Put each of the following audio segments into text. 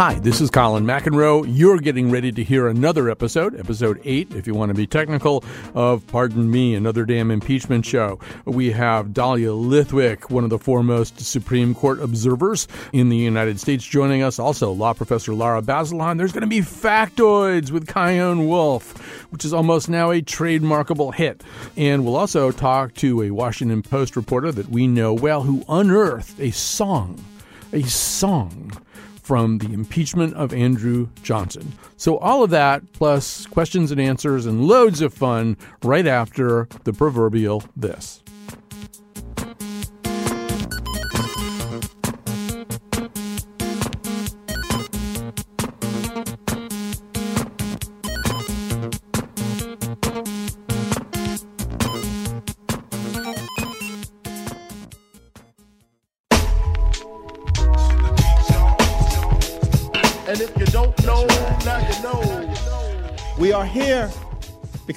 Hi, this is Colin McEnroe. You're getting ready to hear another episode, episode eight, if you want to be technical, of Pardon Me, another damn impeachment show. We have Dahlia Lithwick, one of the foremost Supreme Court observers in the United States, joining us. Also, law professor Lara Bazelon. There's going to be factoids with Chion Wolf, which is almost now a trademarkable hit. And we'll also talk to a Washington Post reporter that we know well who unearthed a song, a song from the impeachment of Andrew Johnson. So, all of that, plus questions and answers and loads of fun right after the proverbial this.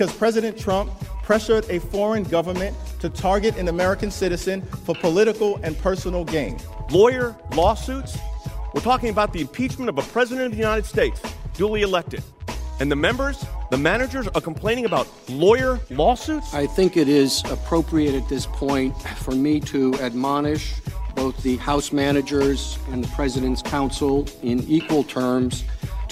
Because President Trump pressured a foreign government to target an American citizen for political and personal gain. Lawyer lawsuits? We're talking about the impeachment of a president of the United States, duly elected. And the members, the managers, are complaining about lawyer lawsuits? I think it is appropriate at this point for me to admonish both the House managers and the President's counsel in equal terms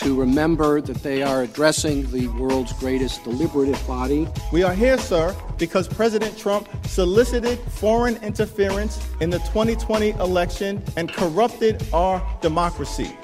to remember that they are addressing the world's greatest deliberative body. We are here, sir, because President Trump solicited foreign interference in the 2020 election and corrupted our democracy.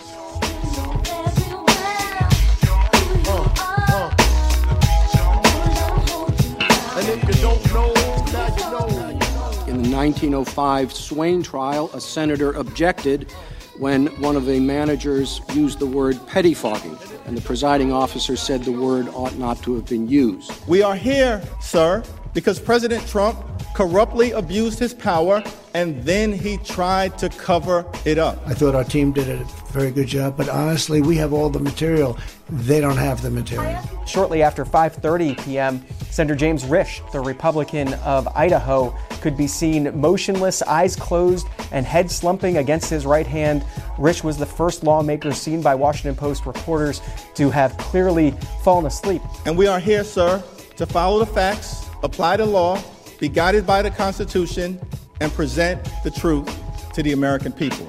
In the 1905 Swayne trial, a senator objected when one of the managers used the word pettifogging, and the presiding officer said the word ought not to have been used. We are here, sir, because President Trump corruptly abused his power and then he tried to cover it up. I thought our team did a very good job, but honestly, we have all the material. They don't have the material. Shortly after 5:30 p.m., Senator James Risch, the Republican of Idaho, could be seen motionless, eyes closed, and head slumping against his right hand. Risch was the first lawmaker seen by Washington Post reporters to have clearly fallen asleep. And we are here, sir, to follow the facts, apply the law, be guided by the Constitution, and present the truth to the American people.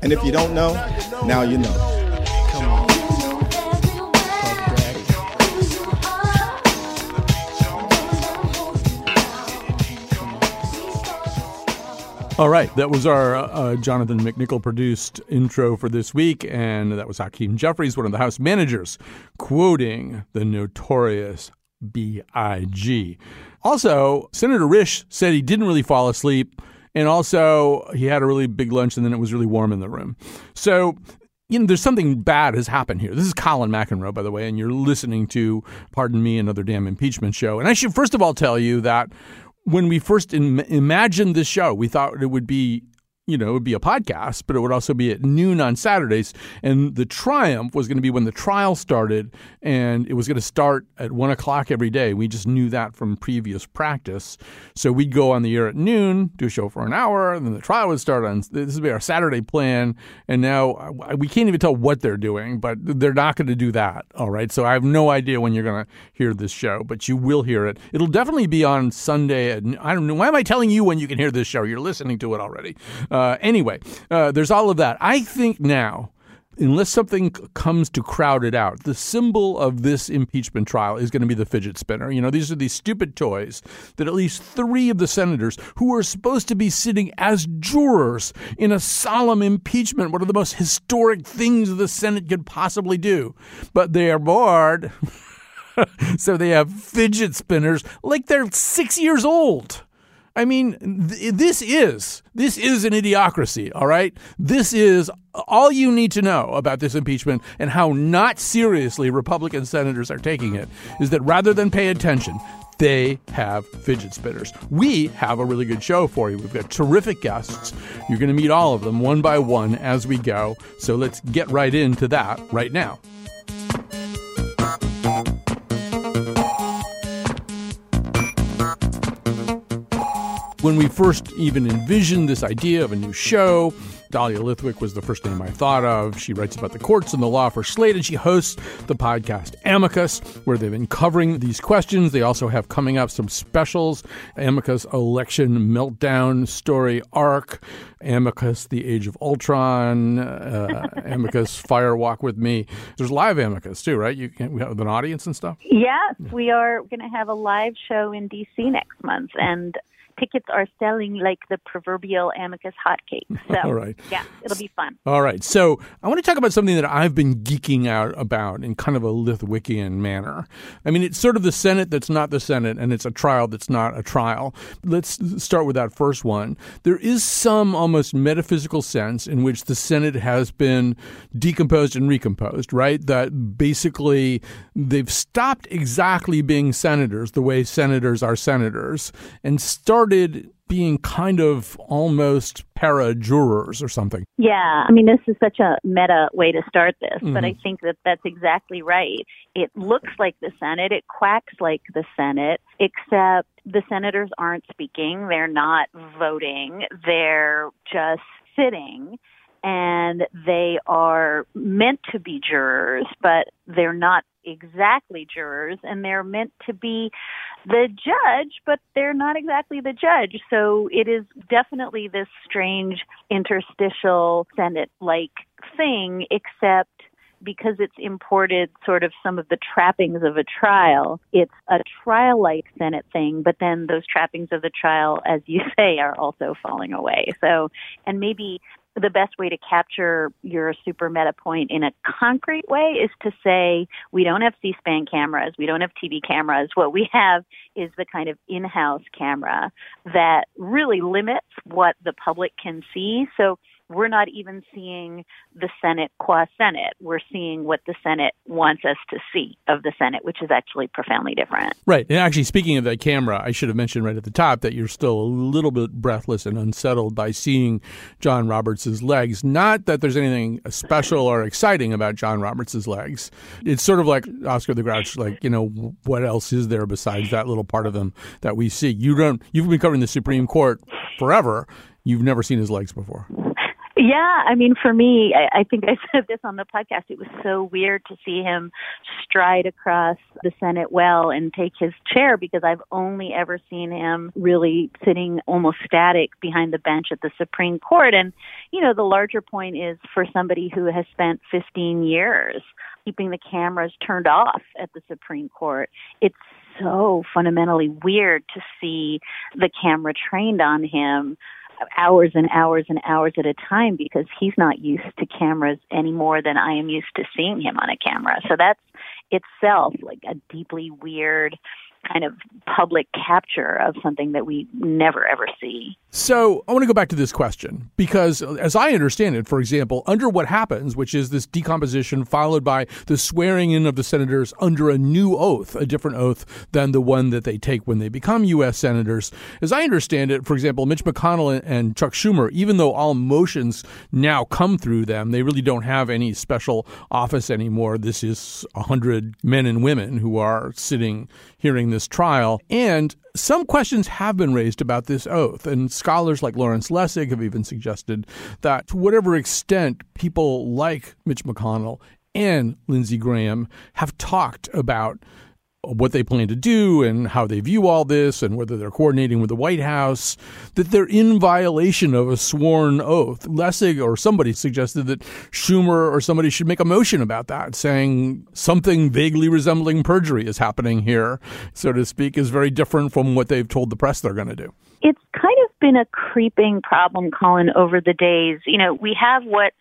And if you don't know, now you know. Come on. All right, that was our uh, Jonathan McNicol produced intro for this week, and that was Hakeem Jeffries, one of the House managers, quoting the notorious B.I.G. Also, Senator Risch said he didn't really fall asleep, and also he had a really big lunch, and then it was really warm in the room. So you know, there's something bad has happened here. This is Colin McEnroe, by the way, and you're listening to, pardon me, another damn impeachment show. And I should first of all tell you that when we first Im- imagined this show, we thought it would be you know, it would be a podcast, but it would also be at noon on Saturdays. And the triumph was going to be when the trial started, and it was going to start at one o'clock every day. We just knew that from previous practice. So we'd go on the air at noon, do a show for an hour, and then the trial would start on this would be our Saturday plan. And now we can't even tell what they're doing, but they're not going to do that. All right. So I have no idea when you're going to hear this show, but you will hear it. It'll definitely be on Sunday. At, I don't know. Why am I telling you when you can hear this show? You're listening to it already. Uh, anyway, uh, there's all of that. I think now, unless something comes to crowd it out, the symbol of this impeachment trial is going to be the fidget spinner. You know, these are these stupid toys that at least three of the senators who are supposed to be sitting as jurors in a solemn impeachment, one of the most historic things the Senate could possibly do, but they are bored. so they have fidget spinners like they're six years old. I mean, th- this is this is an idiocracy, all right? This is all you need to know about this impeachment and how not seriously Republican senators are taking it is that rather than pay attention, they have fidget spinners. We have a really good show for you. We've got terrific guests. You're going to meet all of them one by one as we go. So let's get right into that right now. When we first even envisioned this idea of a new show, Dahlia Lithwick was the first name I thought of. She writes about the courts and the law for Slate, and she hosts the podcast Amicus, where they've been covering these questions. They also have coming up some specials Amicus Election Meltdown Story Arc, Amicus The Age of Ultron, uh, Amicus Fire Walk with Me. There's live Amicus too, right? You can, have an audience and stuff? Yes, we are going to have a live show in DC next month. And tickets are selling like the proverbial amicus hotcakes. So, All right. yeah, it'll be fun. All right. So I want to talk about something that I've been geeking out about in kind of a Lithwickian manner. I mean, it's sort of the Senate that's not the Senate, and it's a trial that's not a trial. Let's start with that first one. There is some almost metaphysical sense in which the Senate has been decomposed and recomposed, right? That basically they've stopped exactly being senators the way senators are senators and started being kind of almost para jurors or something. Yeah, I mean, this is such a meta way to start this, Mm-hmm. but I think that that's exactly right. It looks like the Senate, it quacks like the Senate, except the senators aren't speaking, they're not voting, they're just sitting. And they are meant to be jurors, but they're not exactly jurors, and they're meant to be the judge, but they're not exactly the judge. So it is definitely this strange interstitial Senate like thing, except because it's imported sort of some of the trappings of a trial, it's a trial like Senate thing, but then those trappings of the trial, as you say, are also falling away. So, and maybe the best way to capture your super meta point in a concrete way is to say we don't have C-SPAN cameras, we don't have TV cameras. What we have is the kind of in-house camera that really limits what the public can see. So we're not even seeing the Senate qua Senate. We're seeing what the Senate wants us to see of the Senate, which is actually profoundly different. Right. And actually, speaking of that camera, I should have mentioned right at the top that you're still a little bit breathless and unsettled by seeing John Roberts' legs. Not that there's anything special or exciting about John Roberts' legs. It's sort of like Oscar the Grouch, like, you know, what else is there besides that little part of him that we see? You don't, you've been covering the Supreme Court forever. You've never seen his legs before. Yeah, I mean, for me, I, I think I said this on the podcast. It was so weird to see him stride across the Senate well and take his chair because I've only ever seen him really sitting almost static behind the bench at the Supreme Court. And, you know, the larger point is for somebody who has spent 15 years keeping the cameras turned off at the Supreme Court, it's so fundamentally weird to see the camera trained on him hours and hours and hours at a time because he's not used to cameras any more than I am used to seeing him on a camera. So that's itself like a deeply weird kind of public capture of something that we never ever see. So I want to go back to this question because, uh, as I understand it, for example, under what happens, which is this decomposition followed by the swearing in of the senators under a new oath, a different oath than the one that they take when they become U.S. senators. As I understand it, for example, Mitch McConnell and Chuck Schumer, even though all motions now come through them, they really don't have any special office anymore. This is a hundred men and women who are sitting hearing this trial. And some questions have been raised about this oath, and scholars like Lawrence Lessig have even suggested that to whatever extent people like Mitch McConnell and Lindsey Graham have talked about what they plan to do and how they view all this and whether they're coordinating with the White House, that they're in violation of a sworn oath. Lessig or somebody suggested that Schumer or somebody should make a motion about that, saying something vaguely resembling perjury is happening here, so to speak, is very different from what they've told the press they're going to do. It's kind of been a creeping problem, Colin, over the days. You know, we have what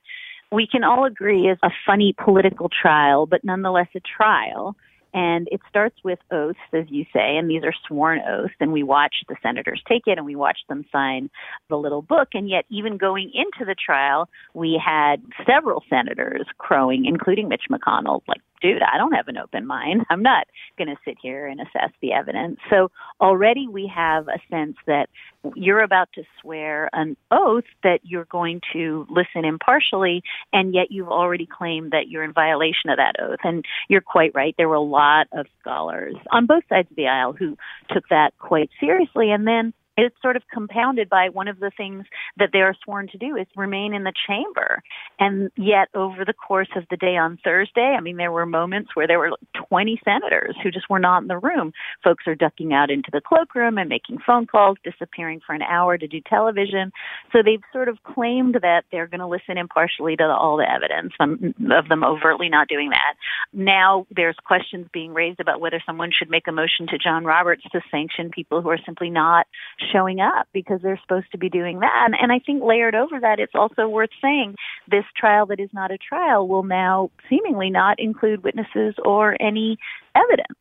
we can all agree is a funny political trial, but nonetheless a trial And it starts with oaths, as you say, and these are sworn oaths. And we watch the senators take it and we watch them sign the little book. And yet, even going into the trial, we had several senators crowing, including Mitch McConnell, like, dude, I don't have an open mind. I'm not going to sit here and assess the evidence. So already we have a sense that you're about to swear an oath that you're going to listen impartially, and yet you've already claimed that you're in violation of that oath. And you're quite right. There were a lot of scholars on both sides of the aisle who took that quite seriously. And then it's sort of compounded by one of the things that they are sworn to do is remain in the chamber. And yet, over the course of the day on Thursday, I mean, there were moments where there were 20 senators who just were not in the room. Folks are ducking out into the cloakroom and making phone calls, disappearing for an hour to do television. So they've sort of claimed that they're going to listen impartially to all the evidence um, of them overtly not doing that. Now there's questions being raised about whether someone should make a motion to John Roberts to sanction people who are simply not showing up because they're supposed to be doing that. And, and I think layered over that, it's also worth saying this trial that is not a trial will now seemingly not include witnesses or any evidence.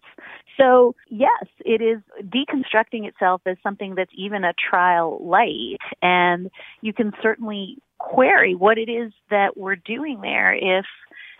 So, yes, it is deconstructing itself as something that's even a trial light. And you can certainly query what it is that we're doing there if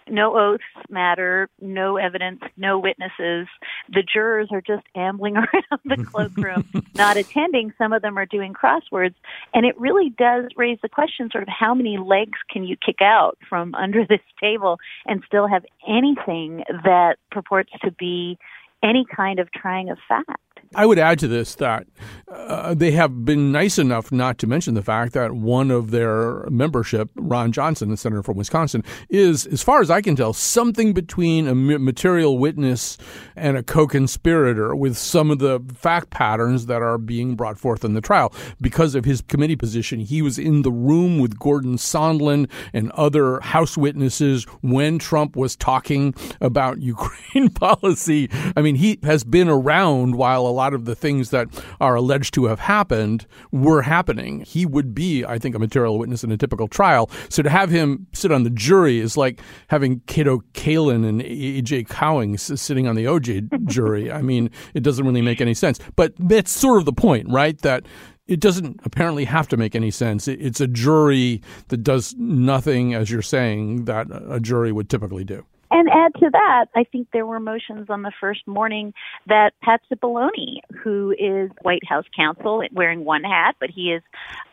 no oaths matter, no evidence, no witnesses. The jurors are just ambling around the cloakroom, not attending. Some of them are doing crosswords. And it really does raise the question sort of how many legs can you kick out from under this table and still have anything that purports to be any kind of trying of fact? I would add to this that uh, they have been nice enough not to mention the fact that one of their membership, Ron Johnson, the senator from Wisconsin, is, as far as I can tell, something between a material witness and a co conspirator with some of the fact patterns that are being brought forth in the trial. Because of his committee position, he was in the room with Gordon Sondland and other House witnesses when Trump was talking about Ukraine policy. I mean, he has been around while a lot of the things that are alleged to have happened were happening. He would be, I think, a material witness in a typical trial. So to have him sit on the jury is like having Kato Kaelin and A.J. Cowing sitting on the OJ jury. I mean, it doesn't really make any sense. But that's sort of the point, right? That it doesn't apparently have to make any sense. It's a jury that does nothing, as you're saying, that a jury would typically do. And add to that, I think there were motions on the first morning that Pat Cipollone, who is White House counsel, wearing one hat, but he is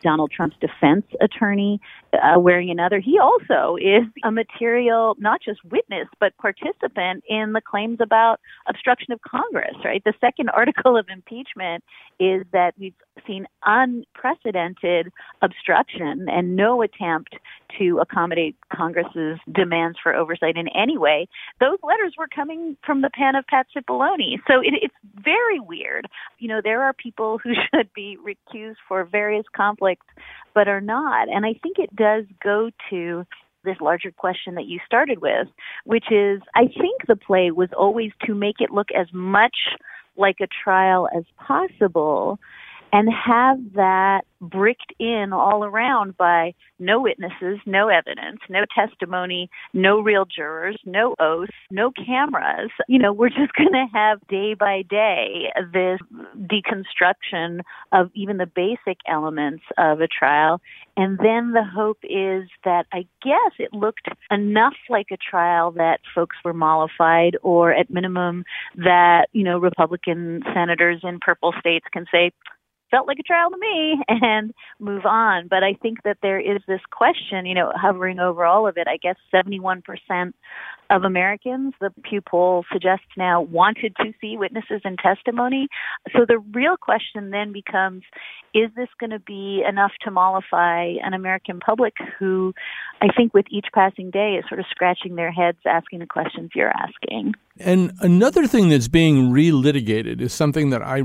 Donald Trump's defense attorney, uh, wearing another. He also is a material, not just witness, but participant in the claims about obstruction of Congress, right? The second article of impeachment is that we've seen unprecedented obstruction and no attempt to accommodate Congress's demands for oversight in any way. Those letters were coming from the pen of Pat Cipollone. So it, it's very weird. You know, there are people who should be recused for various conflicts, but are not. And I think it does go to this larger question that you started with, which is I think the play was always to make it look as much like a trial as possible and have that bricked in all around by no witnesses, no evidence, no testimony, no real jurors, no oaths, no cameras. You know, we're just going to have day by day this deconstruction of even the basic elements of a trial. And then the hope is that I guess it looked enough like a trial that folks were mollified, or at minimum, that, you know, Republican senators in purple states can say, felt like a trial to me and move on. But I think that there is this question, you know, hovering over all of it. I guess 71% of Americans, the Pew poll suggests now, wanted to see witnesses and testimony. So the real question then becomes is this going to be enough to mollify an American public who I think with each passing day is sort of scratching their heads asking the questions you're asking? And another thing that's being relitigated is something that I,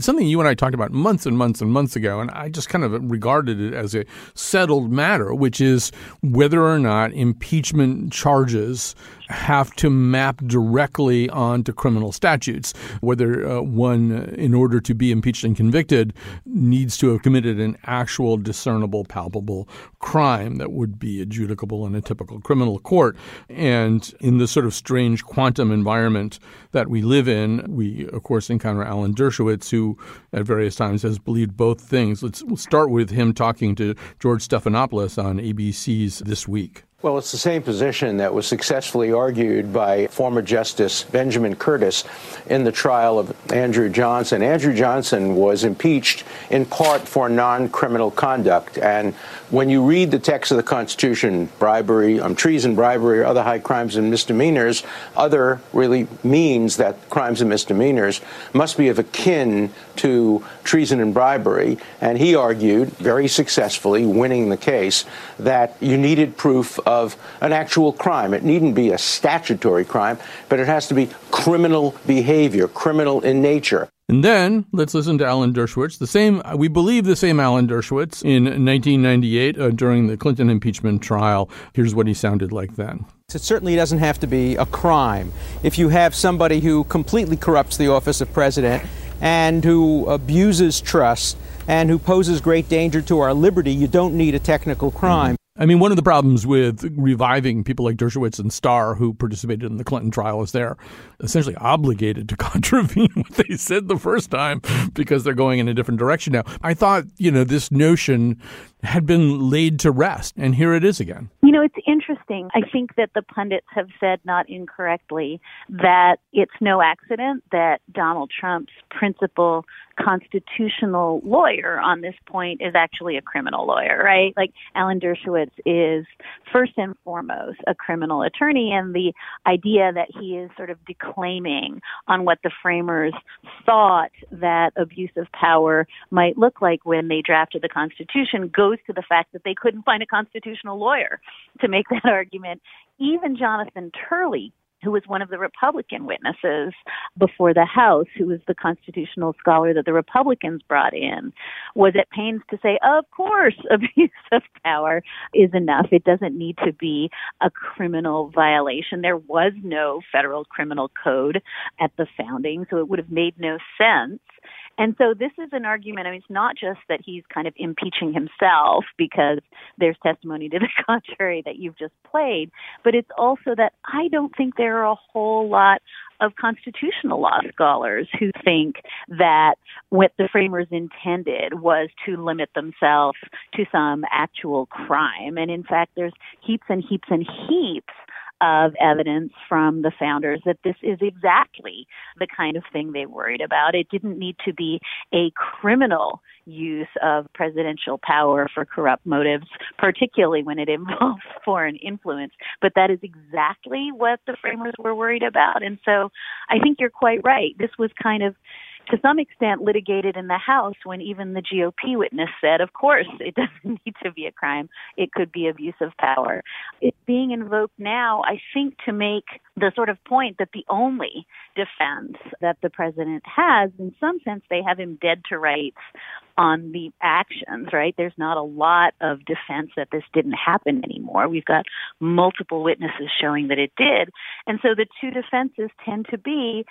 something you and I talked about months and months and months ago, and I just kind of regarded it as a settled matter, which is whether or not impeachment charges have to map directly onto criminal statutes, whether uh, one, uh, in order to be impeached and convicted, needs to have committed an actual discernible, palpable crime that would be adjudicable in a typical criminal court. And in the sort of strange quantum environment that we live in, we, of course, encounter Alan Dershowitz, who at various times has believed both things. Let's we'll start with him talking to George Stephanopoulos on ABC's This Week. Well, it's the same position that was successfully argued by former Justice Benjamin Curtis in the trial of Andrew Johnson. Andrew Johnson was impeached in part for non criminal conduct. And when you read the text of the Constitution, bribery, um, treason, bribery, other high crimes and misdemeanors, other really means that crimes and misdemeanors must be of akin to treason and bribery. And he argued, very successfully, winning the case, that you needed proof of an actual crime. It needn't be a statutory crime, but it has to be criminal behavior, criminal in nature. And then let's listen to Alan Dershowitz, the same, we believe the same Alan Dershowitz in 1998 uh, during the Clinton impeachment trial. Here's what he sounded like then. It certainly doesn't have to be a crime. If you have somebody who completely corrupts the office of president and who abuses trust and who poses great danger to our liberty, you don't need a technical crime. I mean, one of the problems with reviving people like Dershowitz and Starr, who participated in the Clinton trial, is they're essentially obligated to contravene what they said the first time because they're going in a different direction now. I thought, you know, this notion had been laid to rest, and here it is again. You know, it's interesting. I think that the pundits have said, not incorrectly, that it's no accident that Donald Trump's principal constitutional lawyer on this point is actually a criminal lawyer, right? Like Alan Dershowitz is first and foremost a criminal attorney, and the idea that he is sort of declaiming on what the framers thought that abuse of power might look like when they drafted the Constitution goes to the fact that they couldn't find a constitutional lawyer to make that argument. Even Jonathan Turley who was one of the Republican witnesses before the House, who was the constitutional scholar that the Republicans brought in, was at pains to say, of course, abuse of power is enough. It doesn't need to be a criminal violation. There was no federal criminal code at the founding, so it would have made no sense and so this is an argument. I mean, it's not just that he's kind of impeaching himself because there's testimony to the contrary that you've just played, but it's also that I don't think there are a whole lot of constitutional law scholars who think that what the framers intended was to limit themselves to some actual crime. And in fact, there's heaps and heaps and heaps of evidence from the founders that this is exactly the kind of thing they worried about. It didn't need to be a criminal use of presidential power for corrupt motives, particularly when it involves foreign influence. But that is exactly what the framers were worried about. And so I think you're quite right. This was kind of to some extent litigated in the House when even the GOP witness said, of course, it doesn't need to be a crime. It could be abuse of power. It's being invoked now, I think, to make the sort of point that the only defense that the president has, in some sense, they have him dead to rights on the actions, right? There's not a lot of defense that this didn't happen anymore. We've got multiple witnesses showing that it did. And so the two defenses tend to be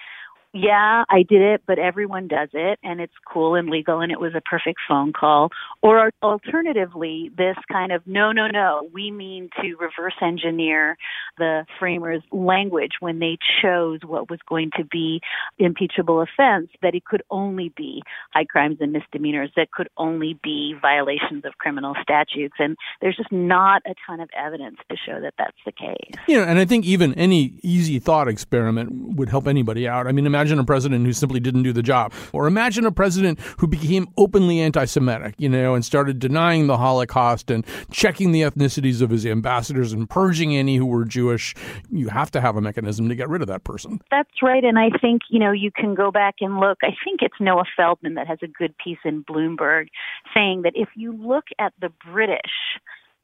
yeah, I did it, but everyone does it and it's cool and legal and it was a perfect phone call. Or alternatively, this kind of no, no, no, we mean to reverse engineer the framers' language when they chose what was going to be impeachable offense, that it could only be high crimes and misdemeanors, that could only be violations of criminal statutes. And there's just not a ton of evidence to show that that's the case. Know, and I think even any easy thought experiment would help anybody out. I mean, imagine imagine a president who simply didn't do the job. Or imagine a president who became openly anti Semitic, you know, and started denying the Holocaust and checking the ethnicities of his ambassadors and purging any who were Jewish. You have to have a mechanism to get rid of that person. That's right. And I think, you know, you can go back and look. I think it's Noah Feldman that has a good piece in Bloomberg saying that if you look at the British,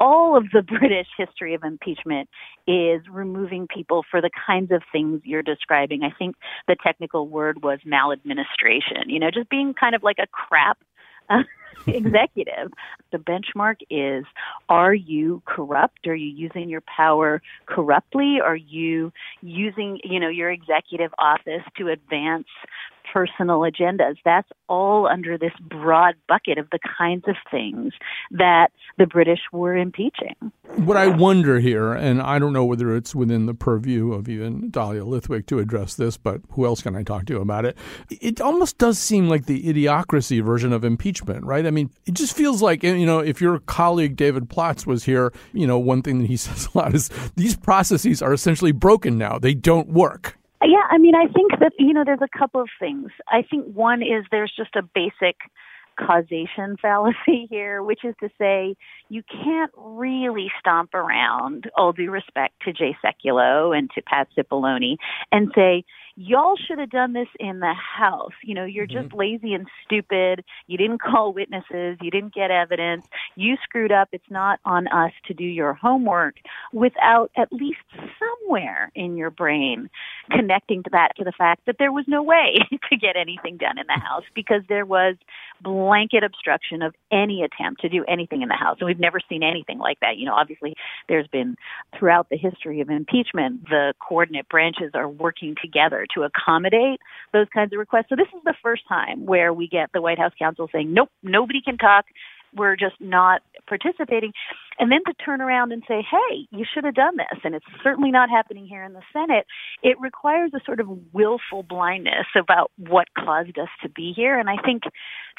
all of the British history of impeachment is removing people for the kinds of things you're describing. I think the technical word was maladministration, you know, just being kind of like a crap uh, executive. The benchmark is are you corrupt? Are you using your power corruptly? Are you using, you know, your executive office to advance personal agendas. That's all under this broad bucket of the kinds of things that the British were impeaching. What I wonder here, and I don't know whether it's within the purview of even Dahlia Lithwick to address this, but who else can I talk to about it? It almost does seem like the idiocracy version of impeachment, right? I mean, it just feels like, you know, if your colleague David Plotz was here, you know, one thing that he says a lot is these processes are essentially broken now. They don't work. Yeah, I mean, I think that, you know, there's a couple of things. I think one is there's just a basic causation fallacy here, which is to say you can't really stomp around, all due respect to Jay Sekulow and to Pat Cipollone, and say, y'all should have done this in the house. You know, you're mm-hmm. just lazy and stupid. You didn't call witnesses. You didn't get evidence. You screwed up. It's not on us to do your homework without at least somewhere in your brain connecting to that to the fact that there was no way to get anything done in the house because there was blanket obstruction of any attempt to do anything in the house. And we've never seen anything like that. You know, obviously there's been throughout the history of impeachment, the coordinate branches are working together to accommodate those kinds of requests. So this is the first time where we get the White House counsel saying, nope, nobody can talk we're just not participating. And then to turn around and say, hey, you should have done this, and it's certainly not happening here in the Senate, it requires a sort of willful blindness about what caused us to be here. And I think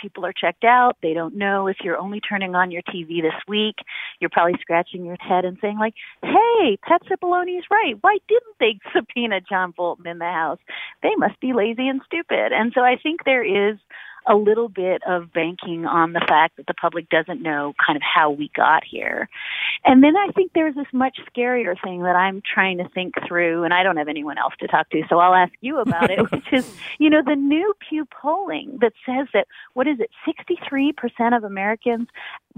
people are checked out. They don't know if you're only turning on your TV this week. You're probably scratching your head and saying, like, hey, Pat Cipollone's right. Why didn't they subpoena John Bolton in the House? They must be lazy and stupid. And so I think there is a little bit of banking on the fact that the public doesn't know kind of how we got here. And then I think there's this much scarier thing that I'm trying to think through, and I don't have anyone else to talk to, so I'll ask you about it, which is, you know, the new Pew polling that says that, what is it, 63% of Americans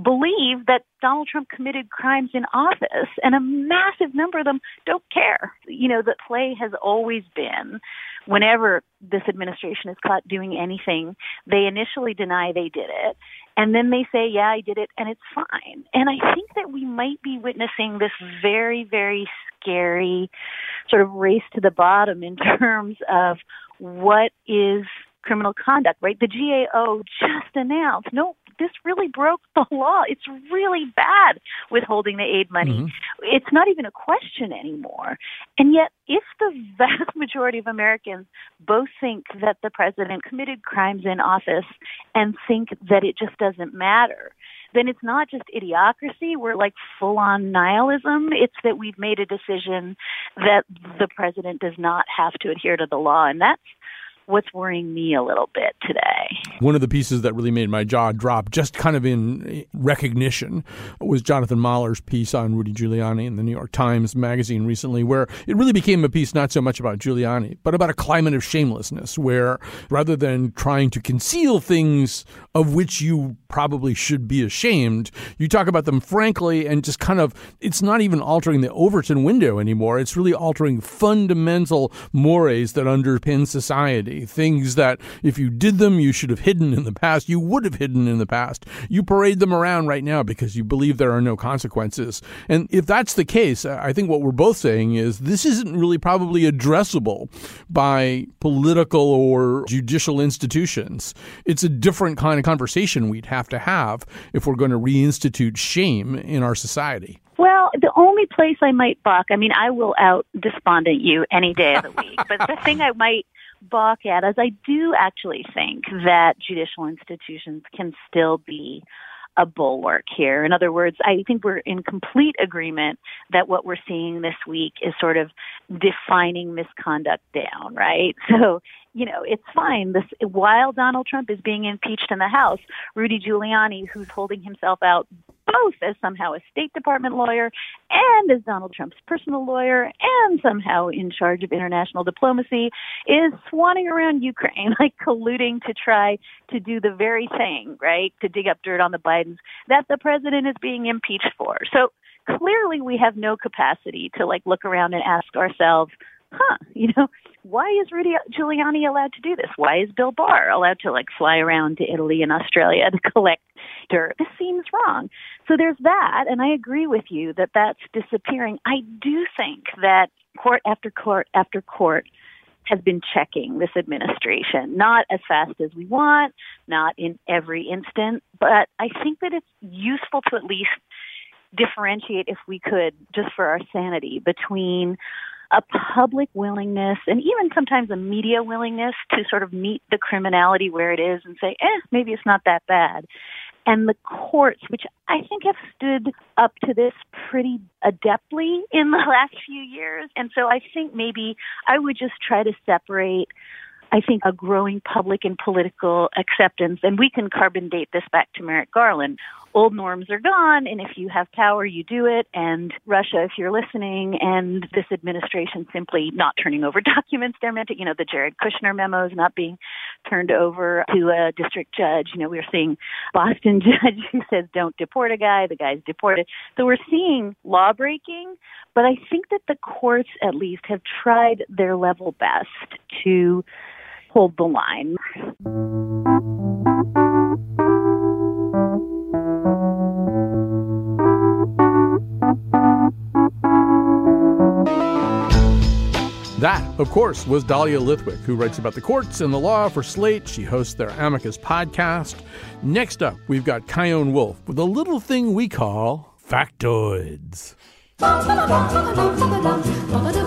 believe that Donald Trump committed crimes in office, and a massive number of them don't care. You know, the play has always been whenever this administration is caught doing anything, they initially deny they did it. And then they say, yeah, I did it, and it's fine. And I think that we might be witnessing this very, very scary sort of race to the bottom in terms of what is criminal conduct, right? The GAO just announced, no, this really broke the law. It's really bad withholding the aid money. Mm-hmm. It's not even a question anymore. And yet, if the vast majority of Americans both think that the president committed crimes in office and think that it just doesn't matter, then it's not just idiocracy. We're like full on nihilism. It's that we've made a decision that the president does not have to adhere to the law. And that's what's worrying me a little bit today. One of the pieces that really made my jaw drop, just kind of in recognition, was Jonathan Mahler's piece on Rudy Giuliani in the New York Times Magazine recently, where it really became a piece not so much about Giuliani, but about a climate of shamelessness, where rather than trying to conceal things of which you probably should be ashamed, you talk about them frankly and just kind of, it's not even altering the Overton window anymore. It's really altering fundamental mores that underpin society things that if you did them, you should have hidden in the past, you would have hidden in the past. You parade them around right now because you believe there are no consequences. And if that's the case, I think what we're both saying is this isn't really probably addressable by political or judicial institutions. It's a different kind of conversation we'd have to have if we're going to reinstitute shame in our society. Well, the only place I might balk, I mean, I will out despondent you any day of the week, but the thing I might balk at is I do actually think that judicial institutions can still be a bulwark here. In other words, I think we're in complete agreement that what we're seeing this week is sort of defining misconduct down, right? So, you know, it's fine. This while Donald Trump is being impeached in the House, Rudy Giuliani, who's holding himself out both as somehow a State Department lawyer and as Donald Trump's personal lawyer and somehow in charge of international diplomacy, is swanning around Ukraine, like colluding to try to do the very thing, right? To dig up dirt on the Bidens that the president is being impeached for. So clearly we have no capacity to like look around and ask ourselves, huh, you know, why is Rudy Giuliani allowed to do this? Why is Bill Barr allowed to like fly around to Italy and Australia to collect dirt? This seems wrong. So there's that, and I agree with you that that's disappearing. I do think that court after court after court has been checking this administration, not as fast as we want, not in every instant, but I think that it's useful to at least differentiate, if we could, just for our sanity, between a public willingness and even sometimes a media willingness to sort of meet the criminality where it is and say, eh, maybe it's not that bad. And the courts, which I think have stood up to this pretty adeptly in the last few years. And so I think maybe I would just try to separate I think, a growing public and political acceptance. And we can carbon date this back to Merrick Garland. Old norms are gone, and if you have power, you do it. And Russia, if you're listening, and this administration simply not turning over documents they're meant to, you know, the Jared Kushner memos not being turned over to a district judge. You know, we're seeing Boston judge who says don't deport a guy, the guy's deported. So we're seeing law breaking, but I think that the courts at least have tried their level best to hold the line. That, of course, was Dahlia Lithwick, who writes about the courts and the law for Slate. She hosts their Amicus podcast. Next up, we've got Chion Wolf with a little thing we call factoids.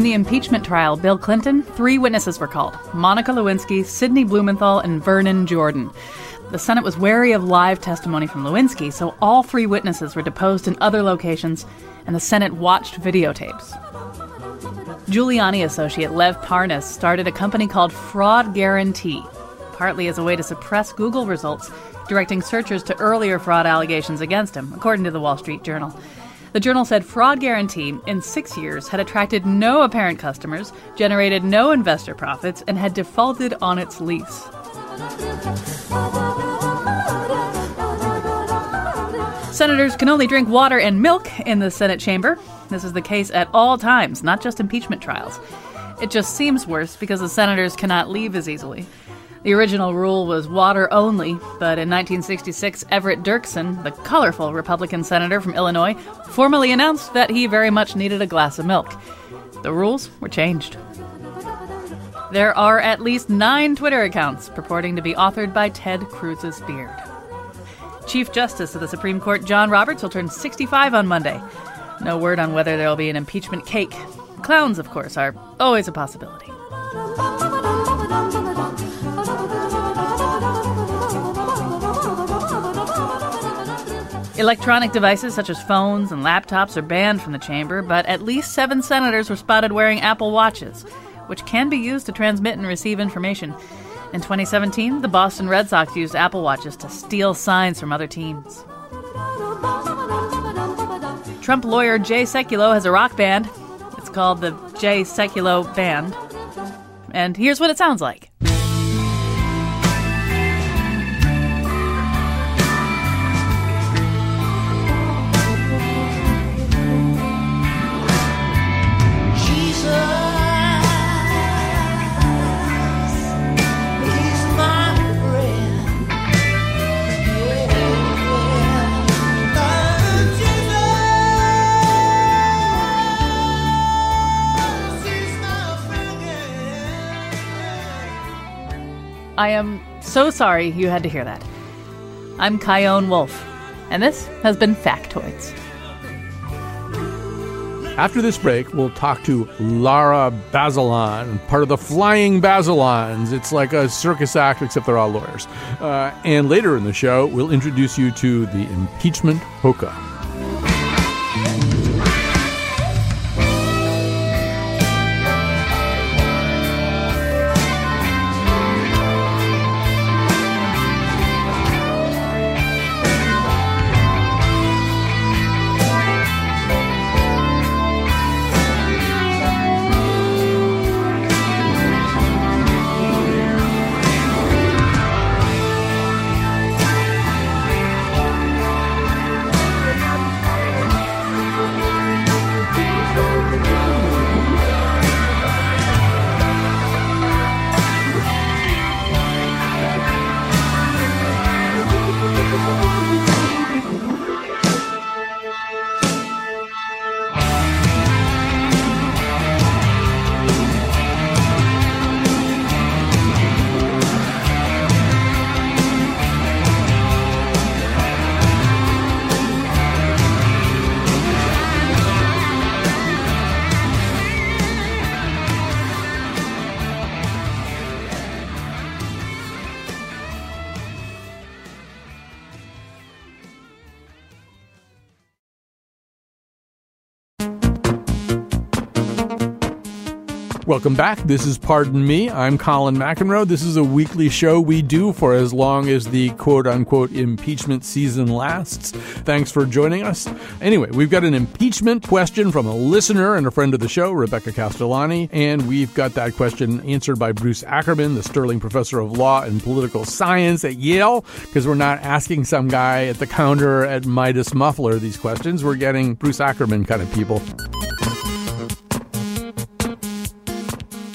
In the impeachment trial, Bill Clinton, three witnesses were called Monica Lewinsky, Sidney Blumenthal, and Vernon Jordan. The Senate was wary of live testimony from Lewinsky, so all three witnesses were deposed in other locations, and the Senate watched videotapes. Giuliani associate Lev Parnas started a company called Fraud Guarantee, partly as a way to suppress Google results, directing searchers to earlier fraud allegations against him, according to the Wall Street Journal. The journal said Fraud Guarantee in six years had attracted no apparent customers, generated no investor profits, and had defaulted on its lease. Senators can only drink water and milk in the Senate chamber. This is the case at all times, not just impeachment trials. It just seems worse because the senators cannot leave as easily. The original rule was water only, but in 1966, Everett Dirksen, the colorful Republican senator from Illinois, formally announced that he very much needed a glass of milk. The rules were changed. There are at least nine Twitter accounts purporting to be authored by Ted Cruz's beard. Chief Justice of the Supreme Court John Roberts will turn 65 on Monday. No word on whether there will be an impeachment cake. Clowns, of course, are always a possibility. Electronic devices such as phones and laptops are banned from the chamber, but at least seven senators were spotted wearing Apple Watches, which can be used to transmit and receive information. In 2017, the Boston Red Sox used Apple Watches to steal signs from other teams. Trump lawyer Jay Sekulow has a rock band. It's called the Jay Sekulow Band. And here's what it sounds like. I am so sorry you had to hear that. I'm Chion Wolf, and this has been Factoids. After this break, we'll talk to Lara Bazelon, part of the Flying Bazelons. It's like a circus act, except they're all lawyers. Uh, and later in the show, we'll introduce you to the impeachment polka. Welcome back. This is Pardon Me. I'm Colin McEnroe. This is a weekly show we do for as long as the quote unquote impeachment season lasts. Thanks for joining us. Anyway, we've got an impeachment question from a listener and a friend of the show, Rebecca Castellani, and we've got that question answered by Bruce Ackerman, the Sterling Professor of Law and Political Science at Yale, because we're not asking some guy at the counter at Midas Muffler these questions. We're getting Bruce Ackerman kind of people.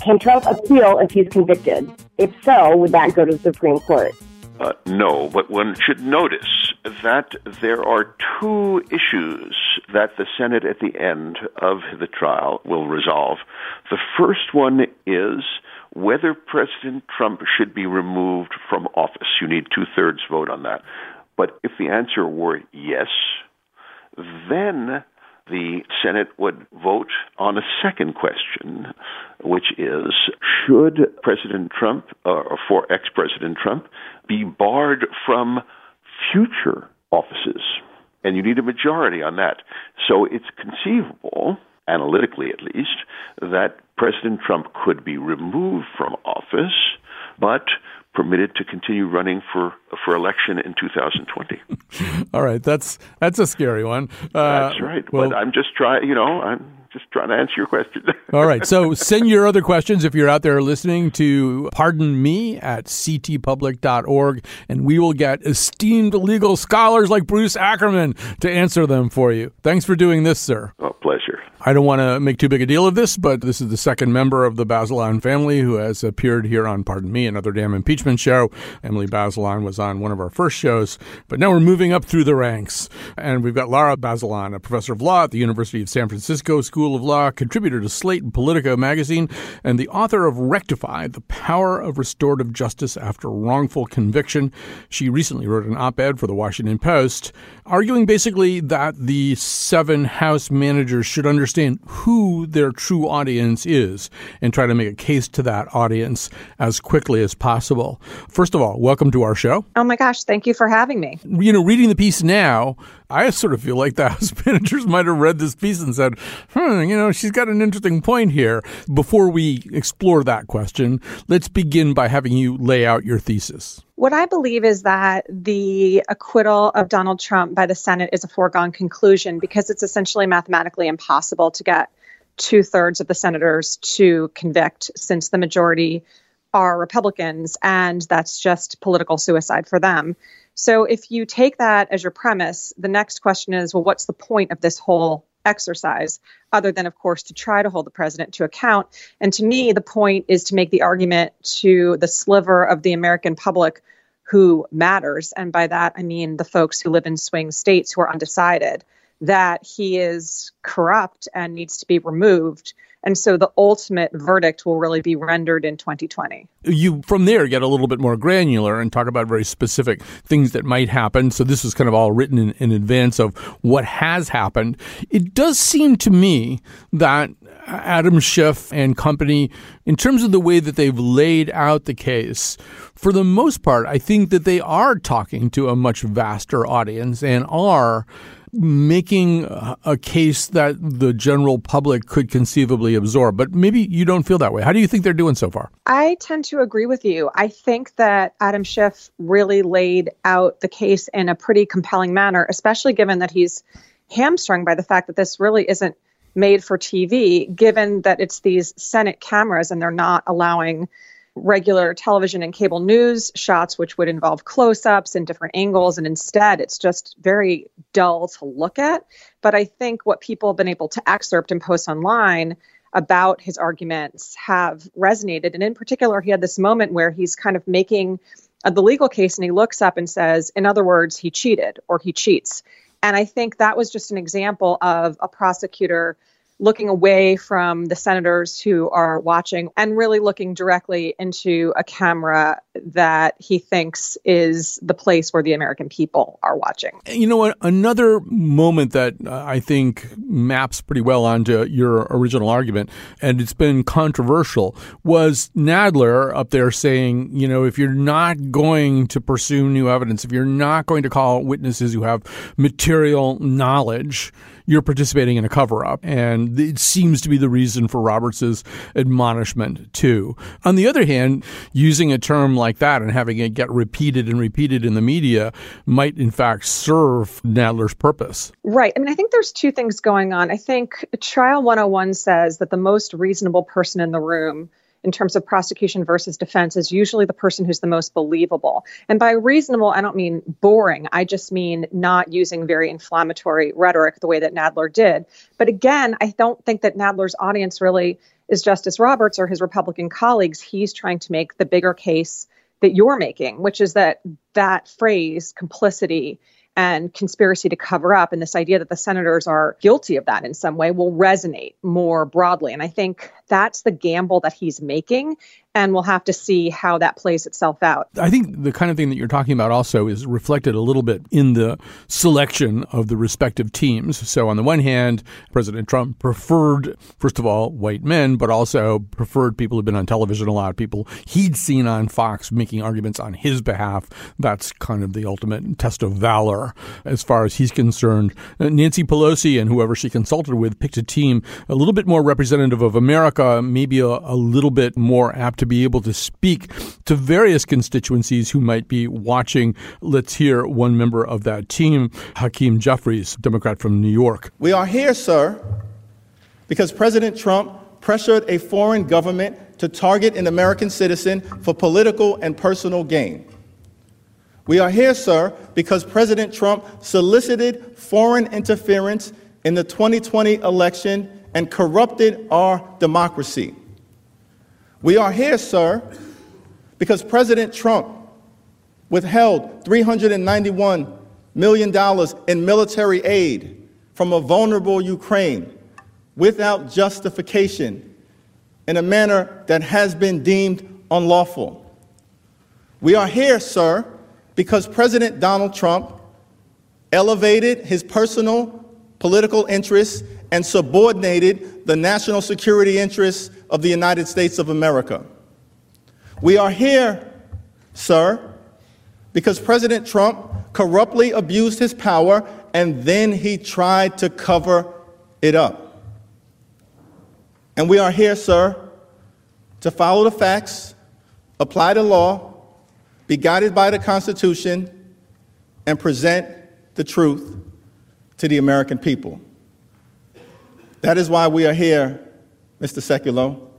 Can Trump appeal if he's convicted? If so, would that go to the Supreme Court? Uh, no, but one should notice that there are two issues that the Senate at the end of the trial will resolve. The first one is whether President Trump should be removed from office. You need two thirds vote on that. But if the answer were yes, then the Senate would vote on a second question, which is should President Trump, uh, or for ex President Trump, be barred from future offices? And you need a majority on that. So it's conceivable, analytically at least, that President Trump could be removed from office, but permitted to continue running for for election in 2020. All right, that's that's a scary one. Uh, that's right. Well, but I'm just trying. You know, I'm just trying to answer your question. All right. So send your other questions if you're out there listening to pardon me at ctpublic.org, and we will get esteemed legal scholars like Bruce Ackerman to answer them for you. Thanks for doing this, sir. Oh, pleasure. I don't want to make too big a deal of this, but this is the second member of the Bazelon family who has appeared here on Pardon Me, another damn impeachment show. Emily Bazelon was on one of our first shows, but now we're moving up through the ranks. And we've got Lara Bazelon, a professor of law at the University of San Francisco School of Law, contributor to Slate and Politico magazine, and the author of Rectify The Power of Restorative Justice After Wrongful Conviction. She recently wrote an op ed for the Washington Post, arguing basically that the seven House managers should understand understand who their true audience is and try to make a case to that audience as quickly as possible. First of all, welcome to our show. Oh my gosh, thank you for having me. You know, reading the piece now, I sort of feel like the House managers might have read this piece and said, hmm, you know, she's got an interesting point here. Before we explore that question, let's begin by having you lay out your thesis. What I believe is that the acquittal of Donald Trump by the Senate is a foregone conclusion because it's essentially mathematically impossible to get two thirds of the senators to convict since the majority are Republicans, and that's just political suicide for them. So if you take that as your premise, the next question is well, what's the point of this whole exercise, other than, of course, to try to hold the president to account. And to me, the point is to make the argument to the sliver of the American public who matters. And by that, I mean the folks who live in swing states who are undecided, that he is corrupt and needs to be removed and so the ultimate verdict will really be rendered in 2020. You, from there, get a little bit more granular and talk about very specific things that might happen. So this is kind of all written in, in advance of what has happened. It does seem to me that Adam Schiff and company, in terms of the way that they've laid out the case, for the most part, I think that they are talking to a much vaster audience and are making a case that the general public could conceivably absorb. But maybe you don't feel that way. How do you think they're doing so far? I tend to agree with you. I think that Adam Schiff really laid out the case in a pretty compelling manner, especially given that he's hamstrung by the fact that this really isn't made for TV, given that it's these Senate cameras and they're not allowing regular television and cable news shots, which would involve close ups and different angles. And instead, it's just very dull to look at. But I think what people have been able to excerpt and post online about his arguments have resonated. And in particular, he had this moment where he's kind of making uh, the legal case and he looks up and says, in other words, he cheated or he cheats. And I think that was just an example of a prosecutor looking away from the senators who are watching and really looking directly into a camera that he thinks is the place where the American people are watching. You know? Another moment that uh, I think maps pretty well onto your original argument, and it's been controversial, was Nadler up there saying, you know, if you're not going to pursue new evidence, if you're not going to call witnesses who have material knowledge, you're participating in a cover up. And it seems to be the reason for Roberts's admonishment too. On the other hand, using a term like that and having it get repeated and repeated in the media might in fact serve Nadler's purpose. Right. I mean, I think there's two things going on. I think Trial 101 says that the most reasonable person in the room in terms of prosecution versus defense is usually the person who's the most believable. And by reasonable, I don't mean boring. I just mean not using very inflammatory rhetoric the way that Nadler did. But again, I don't think that Nadler's audience really is Justice Roberts or his Republican colleagues. He's trying to make the bigger case that you're making, which is that that phrase, complicity, and conspiracy to cover up and this idea that the senators are guilty of that in some way will resonate more broadly and i think that's the gamble that he's making and we'll have to see how that plays itself out. I think the kind of thing that you're talking about also is reflected a little bit in the selection of the respective teams. So, on the one hand, President Trump preferred, first of all, white men, but also preferred people who've been on television a lot, people he'd seen on Fox making arguments on his behalf. That's kind of the ultimate test of valor as far as he's concerned. Uh, Nancy Pelosi and whoever she consulted with picked a team a little bit more representative of America, maybe a, a little bit more apt to to be able to speak to various constituencies who might be watching. Let's hear one member of that team, Hakeem Jeffries, Democrat from New York. We are here, sir, because President Trump pressured a foreign government to target an American citizen for political and personal gain. We are here, sir, because President Trump solicited foreign interference in the 2020 election and corrupted our democracy. We are here, sir, because President Trump withheld $391 million in military aid from a vulnerable Ukraine without justification in a manner that has been deemed unlawful. We are here, sir, because President Donald Trump elevated his personal political interests and subordinated the national security interests of the United States of America. We are here, sir, because President Trump corruptly abused his power and then he tried to cover it up. And we are here, sir, to follow the facts, apply the law, be guided by the Constitution, and present the truth to the American people. That is why we are here, Mr. Sekulow.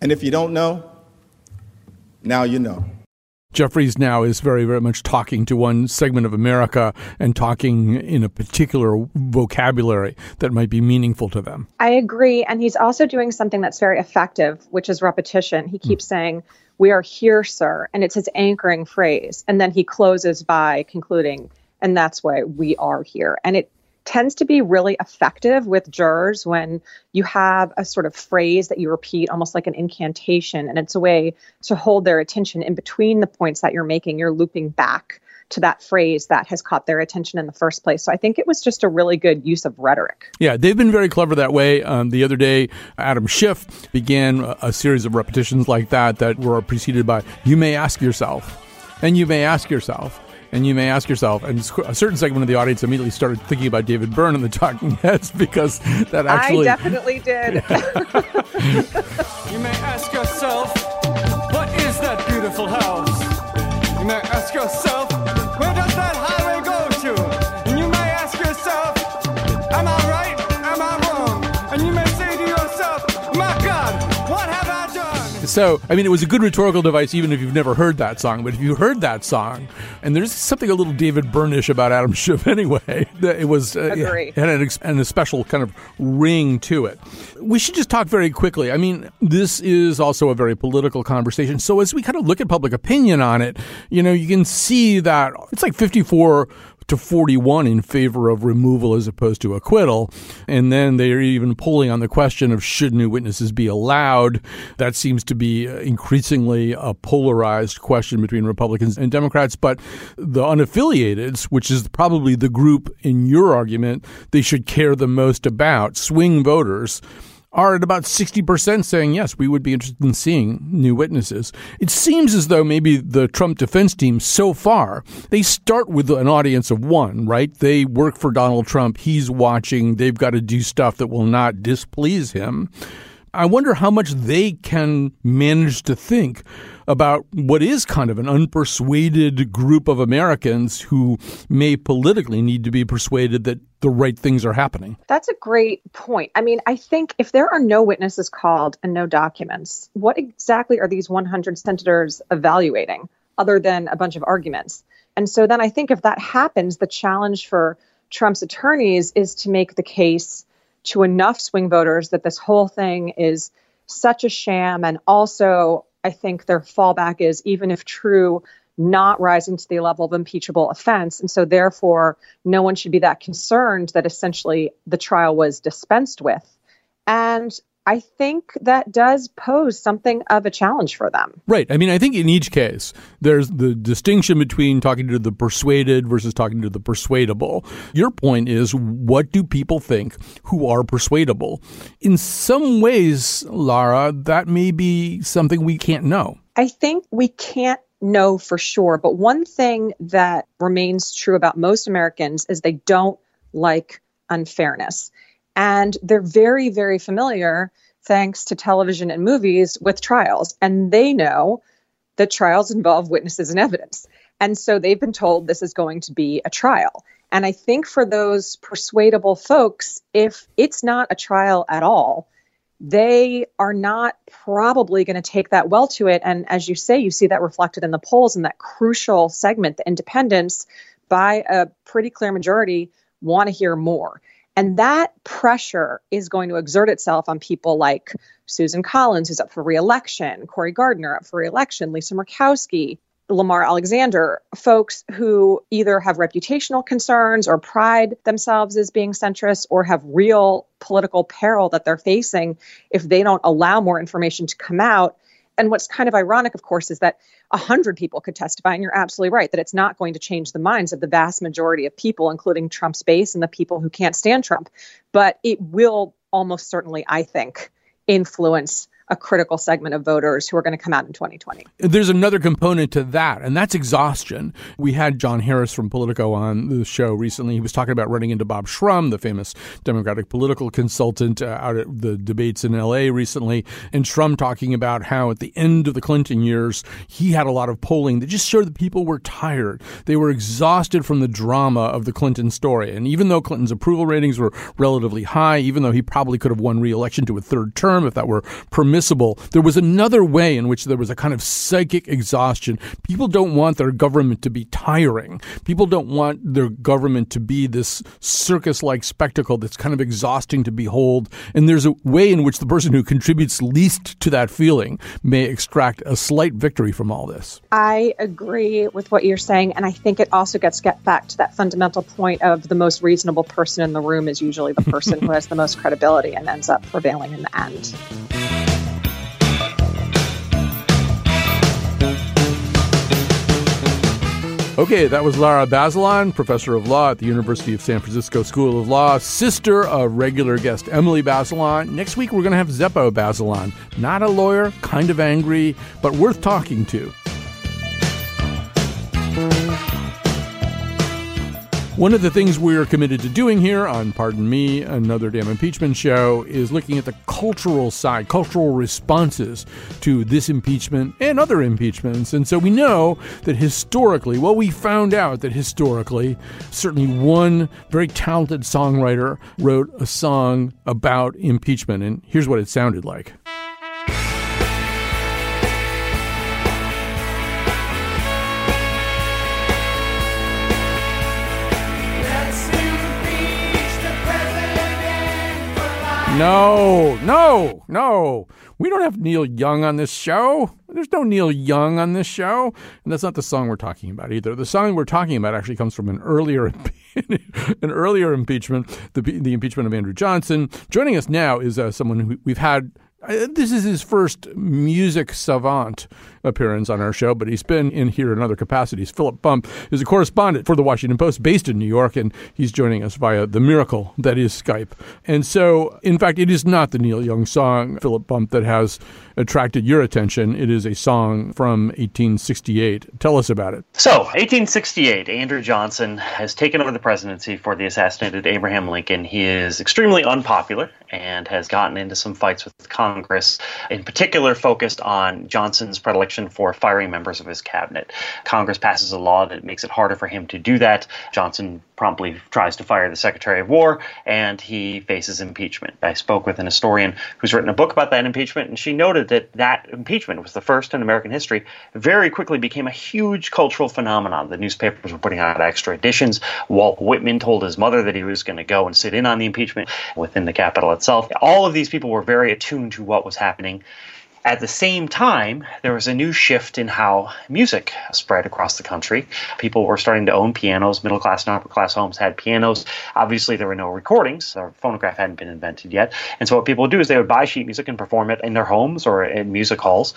And if you don't know, now you know. Jeffries now is very, very much talking to one segment of America and talking in a particular vocabulary that might be meaningful to them. I agree. And he's also doing something that's very effective, which is repetition. He keeps mm. saying, We are here, sir. And it's his anchoring phrase. And then he closes by concluding, And that's why we are here. And it tends to be really effective with jurors when you have a sort of phrase that you repeat almost like an incantation and it's a way to hold their attention in between the points that you're making you're looping back to that phrase that has caught their attention in the first place. So I think it was just a really good use of rhetoric. Yeah, they've been very clever that way. Um, the other day, Adam Schiff began a, a series of repetitions like that that were preceded by, you may ask yourself, and you may ask yourself, and you may ask yourself, and a certain segment of the audience immediately started thinking about David Byrne and the Talking Heads because that actually. I definitely did. you may ask yourself, what is that beautiful house? You may ask yourself, So, I mean, it was a good rhetorical device even if you've never heard that song. But if you heard that song, and there's something a little David Byrne-ish about Adam Schiff anyway. It was uh, had an, and a special kind of ring to it. We should just talk very quickly. I mean, this is also a very political conversation. So as we kind of look at public opinion on it, you know, you can see that it's like 54 to 41 in favor of removal as opposed to acquittal. And then they're even polling on the question of should new witnesses be allowed. That seems to be uh, increasingly a polarized question between Republicans and Democrats. But the unaffiliated, which is probably the group in your argument they should care the most about, swing voters, are at about 60% saying, yes, we would be interested in seeing new witnesses. It seems as though maybe the Trump defense team so far, they start with an audience of one, right? They work for Donald Trump. He's watching. They've got to do stuff that will not displease him. I wonder how much they can manage to think about what is kind of an unpersuaded group of Americans who may politically need to be persuaded that the right things are happening. That's a great point. I mean, I think if there are no witnesses called and no documents, what exactly are these 100 senators evaluating other than a bunch of arguments? And so then I think if that happens, the challenge for Trump's attorneys is to make the case to enough swing voters that this whole thing is such a sham. And also, I think their fallback is even if true, not rising to the level of impeachable offense. And so, therefore, no one should be that concerned that essentially the trial was dispensed with. And I think that does pose something of a challenge for them. Right. I mean, I think in each case, there's the distinction between talking to the persuaded versus talking to the persuadable. Your point is what do people think who are persuadable? In some ways, Lara, that may be something we can't know. I think we can't know for sure. But one thing that remains true about most Americans is they don't like unfairness. And they're very, very familiar, thanks to television and movies, with trials. And they know that trials involve witnesses and evidence. And so they've been told this is going to be a trial. And I think for those persuadable folks, if it's not a trial at all, they are not probably going to take that well to it. And as you say, you see that reflected in the polls in that crucial segment, the independents, by a pretty clear majority, want to hear more. And that pressure is going to exert itself on people like Susan Collins, who's up for reelection, Cory Gardner up for reelection, Lisa Murkowski, Lamar Alexander, folks who either have reputational concerns or pride themselves as being centrist or have real political peril that they're facing if they don't allow more information to come out. And what's kind of ironic, of course, is that 100 people could testify, and you're absolutely right that it's not going to change the minds of the vast majority of people, including Trump's base and the people who can't stand Trump. But it will almost certainly, I think, influence a critical segment of voters who are going to come out in 2020. There's another component to that, and that's exhaustion. We had John Harris from Politico on the show recently. He was talking about running into Bob Shrum, the famous Democratic political consultant uh, out at the debates in LA recently, and Shrum talking about how at the end of the Clinton years, he had a lot of polling that just showed that people were tired. They were exhausted from the drama of the Clinton story. And even though Clinton's approval ratings were relatively high, even though he probably could have won re-election to a third term if that were permitted, permissible. There was another way in which there was a kind of psychic exhaustion. People don't want their government to be tiring. People don't want their government to be this circus like spectacle that's kind of exhausting to behold. And there's a way in which the person who contributes least to that feeling may extract a slight victory from all this. I agree with what you're saying. And I think it also gets get back to that fundamental point of the most reasonable person in the room is usually the person who has the most credibility and ends up prevailing in the end. Okay, that was Lara Bazelon, professor of law at the University of San Francisco School of Law, sister of regular guest Emily Bazelon. Next week, we're going to have Zeppo Bazelon. Not a lawyer, kind of angry, but worth talking to. One of the things we're committed to doing here on Pardon Me, another damn impeachment show, is looking at the cultural side, cultural responses to this impeachment and other impeachments. And so we know that historically, well, we found out that historically, certainly one very talented songwriter wrote a song about impeachment. And here's what it sounded like. No, no, no. We don't have Neil Young on this show. There's no Neil Young on this show. And that's not the song we're talking about either. The song we're talking about actually comes from an earlier an earlier impeachment, the, the impeachment of Andrew Johnson. Joining us now is uh, someone who we've had this is his first music savant appearance on our show, but he's been in here in other capacities. Philip Bump is a correspondent for the Washington Post based in New York, and he's joining us via the miracle that is Skype. And so, in fact, it is not the Neil Young song, Philip Bump, that has attracted your attention. It is a song from 1868. Tell us about it. So, 1868, Andrew Johnson has taken over the presidency for the assassinated Abraham Lincoln. He is extremely unpopular and has gotten into some fights with Congress, in particular focused on Johnson's predilection for firing members of his cabinet. Congress passes a law that makes it harder for him to do that. Johnson promptly tries to fire the Secretary of War, and he faces impeachment. I spoke with an historian who's written a book about that impeachment, and she noted that that impeachment was the first in American history, very quickly became a huge cultural phenomenon. The newspapers were putting out extra editions. Walt Whitman told his mother that he was going to go and sit in on the impeachment within the Capitol itself. All of these people were very attuned to what was happening. At the same time, there was a new shift in how music spread across the country. People were starting to own pianos. Middle class and upper class homes had pianos. Obviously, there were no recordings. The phonograph hadn't been invented yet. And so, what people would do is they would buy sheet music and perform it in their homes or in music halls.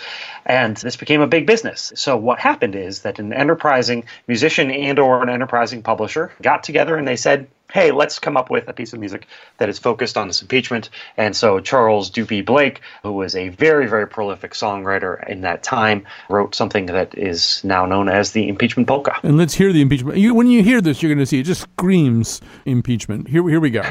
And this became a big business. So, what happened is that an enterprising musician and/or an enterprising publisher got together and they said, hey, let's come up with a piece of music that is focused on this impeachment. And so Charles Dupee Blake, who was a very, very prolific songwriter in that time, wrote something that is now known as the impeachment polka. And let's hear the impeachment. You, when you hear this, you're going to see it just screams impeachment. Here, here we go.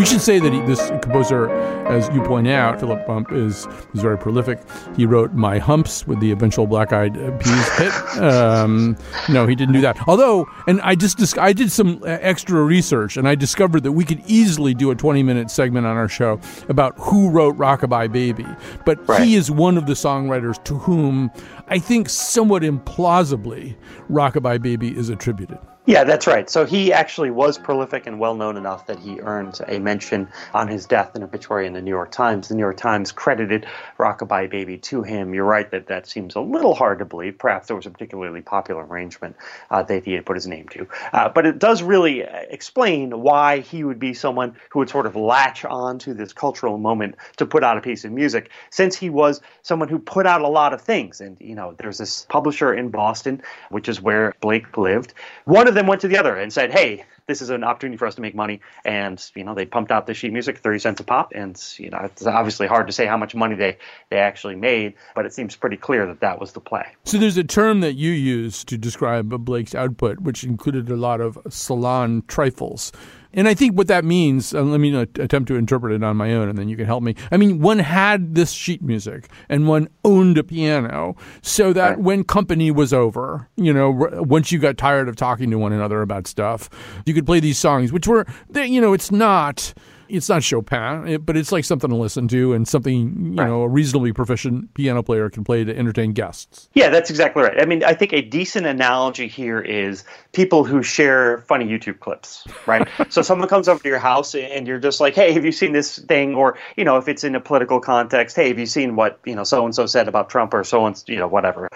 We should say that he, this composer, as you point out, Philip Bump, is, is very prolific. He wrote My Humps with the eventual Black Eyed Peas hit. Um, no, he didn't do that. Although, and I just I did some extra research, and I discovered that we could easily do a 20 minute segment on our show about who wrote Rockabye Baby. But right. he is one of the songwriters to whom I think somewhat implausibly Rockabye Baby is attributed. Yeah, that's right. So he actually was prolific and well known enough that he earned a mention on his death in a obituary in the New York Times. The New York Times credited Rockabye Baby to him. You're right that that seems a little hard to believe. Perhaps there was a particularly popular arrangement uh, that he had put his name to. Uh, but it does really uh, explain why he would be someone who would sort of latch on to this cultural moment to put out a piece of music, since he was someone who put out a lot of things. And, you know, there's this publisher in Boston, which is where Blake lived. One of them went to the other and said, "Hey, this is an opportunity for us to make money." And you know, they pumped out the sheet music, thirty cents a pop, and you know, it's obviously hard to say how much money they they actually made, but it seems pretty clear that that was the play. So there's a term that you use to describe Blake's output, which included a lot of salon trifles. And I think what that means, uh, let me uh, attempt to interpret it on my own and then you can help me. I mean, one had this sheet music and one owned a piano so that right. when company was over, you know, once you got tired of talking to one another about stuff, you could play these songs, which were, you know, it's not it's not Chopin, but it's like something to listen to and something you right. know a reasonably proficient piano player can play to entertain guests. Yeah, that's exactly right. I mean, I think a decent analogy here is people who share funny YouTube clips, right? so someone comes over to your house and you're just like, "Hey, have you seen this thing?" Or you know, if it's in a political context, "Hey, have you seen what you know so and so said about Trump or so and you know whatever."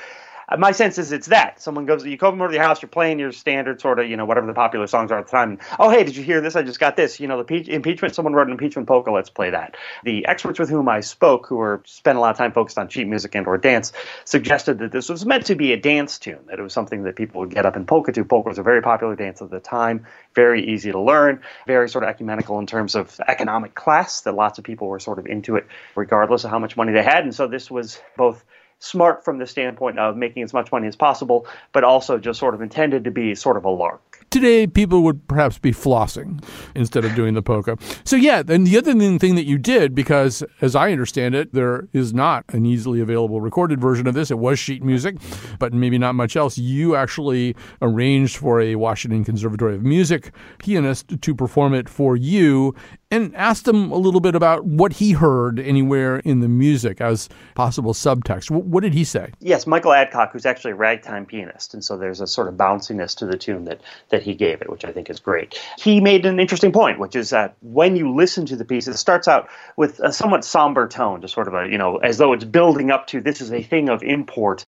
Uh, my sense is it's that someone goes, you come over to your house, you're playing your standard sort of, you know, whatever the popular songs are at the time. And, oh, hey, did you hear this? I just got this. You know, the pe- impeachment. Someone wrote an impeachment polka. Let's play that. The experts with whom I spoke, who were spent a lot of time focused on sheet music and or dance, suggested that this was meant to be a dance tune. That it was something that people would get up and polka to. Polka was a very popular dance at the time. Very easy to learn. Very sort of ecumenical in terms of economic class. That lots of people were sort of into it, regardless of how much money they had. And so this was both smart from the standpoint of making as much money as possible, but also just sort of intended to be sort of a lark. Today, people would perhaps be flossing instead of doing the polka. So, yeah, and the other thing that you did, because as I understand it, there is not an easily available recorded version of this. It was sheet music, but maybe not much else. You actually arranged for a Washington Conservatory of Music pianist to perform it for you and asked him a little bit about what he heard anywhere in the music as possible subtext. What did he say? Yes, Michael Adcock, who's actually a ragtime pianist, and so there's a sort of bounciness to the tune that that he gave it, which I think is great. He made an interesting point, which is that when you listen to the piece, it starts out with a somewhat somber tone, to sort of a you know as though it's building up to this is a thing of import.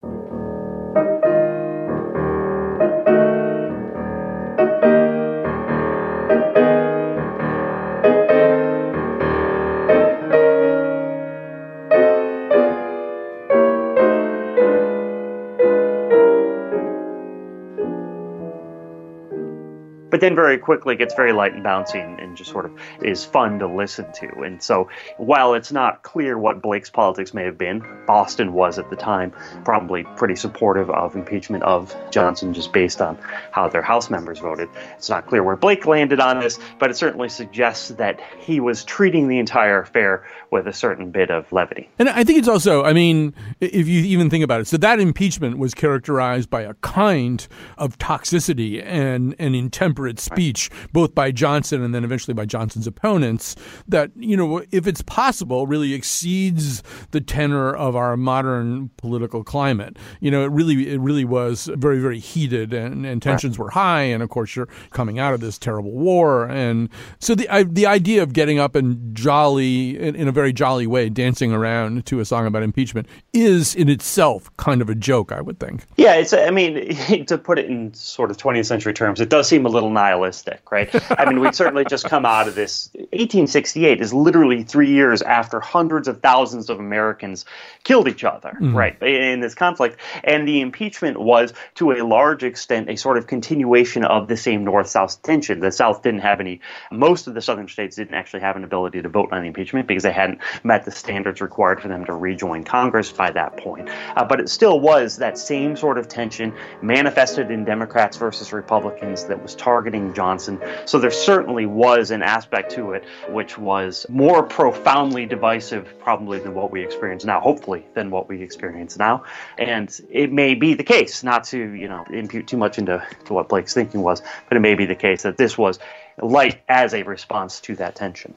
But then very quickly gets very light and bouncy and, and, just sort of is fun to listen to. And so while it's not clear what Blake's politics may have been, Boston was at the time probably pretty supportive of impeachment of Johnson just based on how their House members voted. It's not clear where Blake landed on this, but it certainly suggests that he was treating the entire affair with a certain bit of levity. And I think it's also, I mean, if you even think about it, so that impeachment was characterized by a kind of toxicity and, and intemperance speech, both by Johnson and then eventually by Johnson's opponents, that, you know, if it's possible, really exceeds the tenor of our modern political climate. You know, it really it really was very, very heated and, and tensions were high. And of course, you're coming out of this terrible war. And so the, I, the idea of getting up and jolly, in, in a very jolly way, dancing around to a song about impeachment is in itself kind of a joke, I would think. Yeah, it's, I mean, to put it in sort of 20th century terms, it does seem a little nihilistic, right? I mean, we'd certainly just come out of this. 1868 is literally three years after hundreds of thousands of Americans killed each other, mm-hmm. right, in this conflict. And the impeachment was, to a large extent, a sort of continuation of the same North South tension. The South didn't have any, most of the Southern states didn't actually have an ability to vote on the impeachment because they hadn't met the standards required for them to rejoin Congress by that point. Uh, but it still was that same sort of tension manifested in Democrats versus Republicans that was targeted targeting Johnson. So there certainly was an aspect to it which was more profoundly divisive, probably, than what we experience now, hopefully, than what we experience now. And it may be the case, not to, you know, impute too much into to what Blake's thinking was, but it may be the case that this was light as a response to that tension.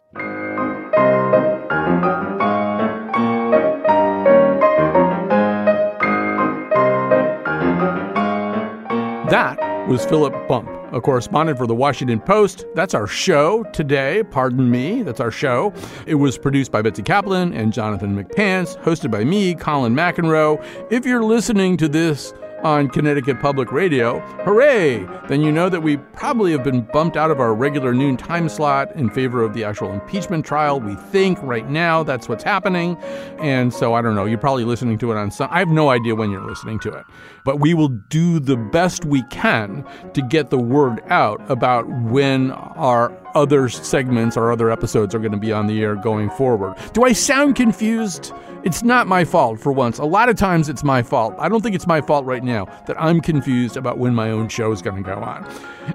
That was Philip Bump a correspondent for the Washington Post. That's our show today. Pardon me. That's our show. It was produced by Betsy Kaplan and Jonathan McPants, hosted by me, Colin McEnroe. If you're listening to this, on Connecticut Public Radio, hooray! Then you know that we probably have been bumped out of our regular noon time slot in favor of the actual impeachment trial. We think right now that's what's happening. And so I don't know, you're probably listening to it on some, I have no idea when you're listening to it. But we will do the best we can to get the word out about when our other segments or other episodes are going to be on the air going forward. Do I sound confused? It's not my fault for once. A lot of times it's my fault. I don't think it's my fault right now that I'm confused about when my own show is going to go on.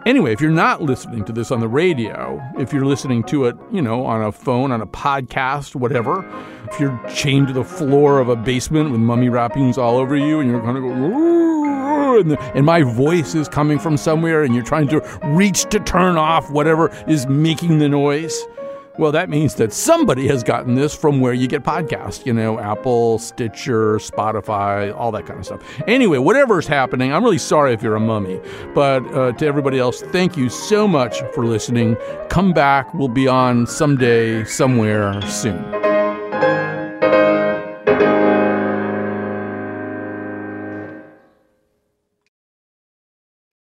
Anyway, if you're not listening to this on the radio, if you're listening to it, you know, on a phone, on a podcast, whatever, if you're chained to the floor of a basement with mummy wrappings all over you and you're going to go, and, the, and my voice is coming from somewhere and you're trying to reach to turn off whatever is making the noise, well, that means that somebody has gotten this from where you get podcasts, you know, Apple, Stitcher, Spotify, all that kind of stuff. Anyway, whatever's happening, I'm really sorry if you're a mummy. But uh, to everybody else, thank you so much for listening. Come back. We'll be on someday, somewhere soon.